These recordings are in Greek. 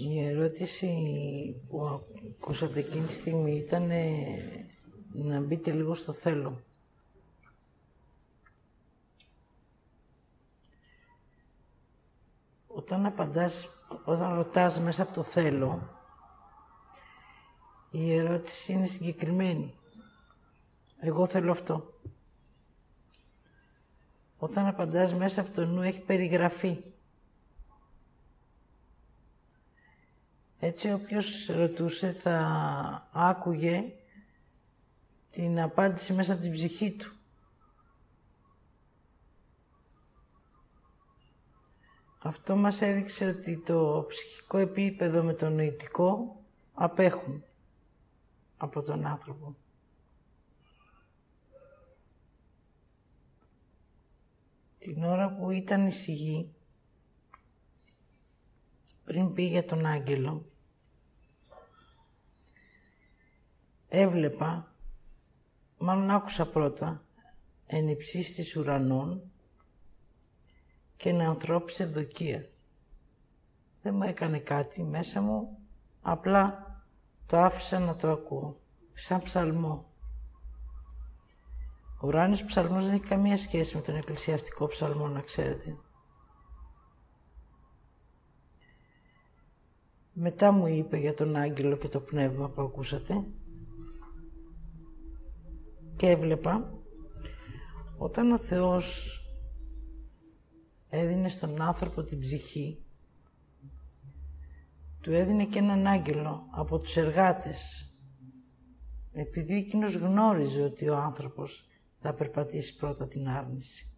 Η ερώτηση που ακούσατε εκείνη τη στιγμή ήταν να μπείτε λίγο στο θέλω. Όταν απαντάς, όταν ρωτάς μέσα από το θέλω, η ερώτηση είναι συγκεκριμένη. Εγώ θέλω αυτό. Όταν απαντάς μέσα από το νου έχει περιγραφεί. Έτσι όποιος ρωτούσε θα άκουγε την απάντηση μέσα από την ψυχή του. Αυτό μας έδειξε ότι το ψυχικό επίπεδο με το νοητικό απέχουν από τον άνθρωπο. Την ώρα που ήταν η σιγή, πριν πήγε τον άγγελο, έβλεπα, μάλλον άκουσα πρώτα, εν της ουρανών και ένα ανθρώπισε ευδοκία. Δεν μου έκανε κάτι μέσα μου, απλά το άφησα να το ακούω, σαν ψαλμό. Ο ουράνιος ψαλμός δεν έχει καμία σχέση με τον εκκλησιαστικό ψαλμό, να ξέρετε. Μετά μου είπε για τον άγγελο και το πνεύμα που ακούσατε και έβλεπα όταν ο Θεός έδινε στον άνθρωπο την ψυχή του έδινε και έναν άγγελο από τους εργάτες επειδή εκείνος γνώριζε ότι ο άνθρωπος θα περπατήσει πρώτα την άρνηση.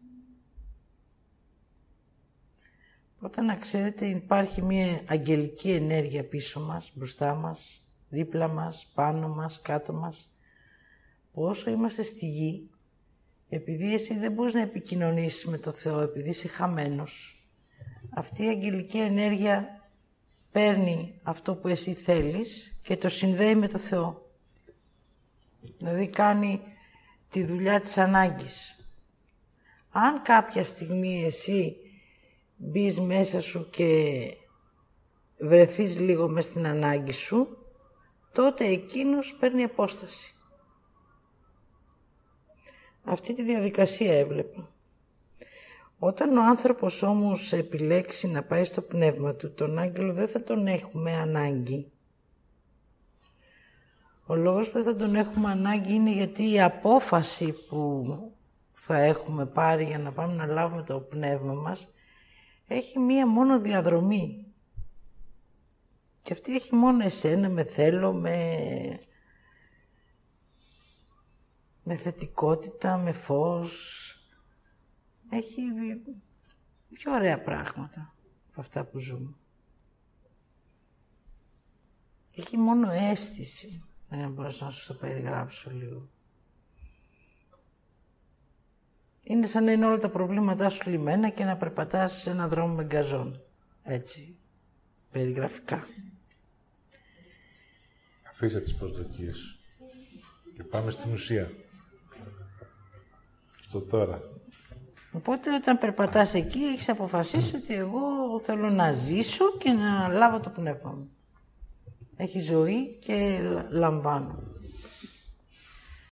Όταν να ξέρετε υπάρχει μια αγγελική ενέργεια πίσω μας, μπροστά μας, δίπλα μας, πάνω μας, κάτω μας. Που όσο είμαστε στη γη, επειδή εσύ δεν μπορείς να επικοινωνήσεις με το Θεό, επειδή είσαι χαμένος, αυτή η αγγελική ενέργεια παίρνει αυτό που εσύ θέλεις και το συνδέει με το Θεό. Δηλαδή κάνει τη δουλειά της ανάγκης. Αν κάποια στιγμή εσύ μπεις μέσα σου και βρεθείς λίγο μες στην ανάγκη σου, τότε εκείνος παίρνει απόσταση. Αυτή τη διαδικασία έβλεπα. Όταν ο άνθρωπος όμως επιλέξει να πάει στο πνεύμα του, τον άγγελο δεν θα τον έχουμε ανάγκη. Ο λόγος που δεν θα τον έχουμε ανάγκη είναι γιατί η απόφαση που θα έχουμε πάρει για να πάμε να λάβουμε το πνεύμα μας έχει μία μόνο διαδρομή. Και αυτή έχει μόνο εσένα, με θέλω, με, με θετικότητα, με φως. Έχει πιο ωραία πράγματα από αυτά που ζούμε. Έχει μόνο αίσθηση. Δεν μπορώ να σου το περιγράψω λίγο. Είναι σαν να είναι όλα τα προβλήματά σου λιμένα και να περπατάς σε ένα δρόμο με γκαζόν. Έτσι, περιγραφικά. Αφήστε τις προσδοκίες και πάμε στην ουσία. Στο τώρα. Οπότε όταν περπατάς εκεί έχεις αποφασίσει ότι εγώ θέλω να ζήσω και να λάβω το πνεύμα μου. Έχει ζωή και λαμβάνω.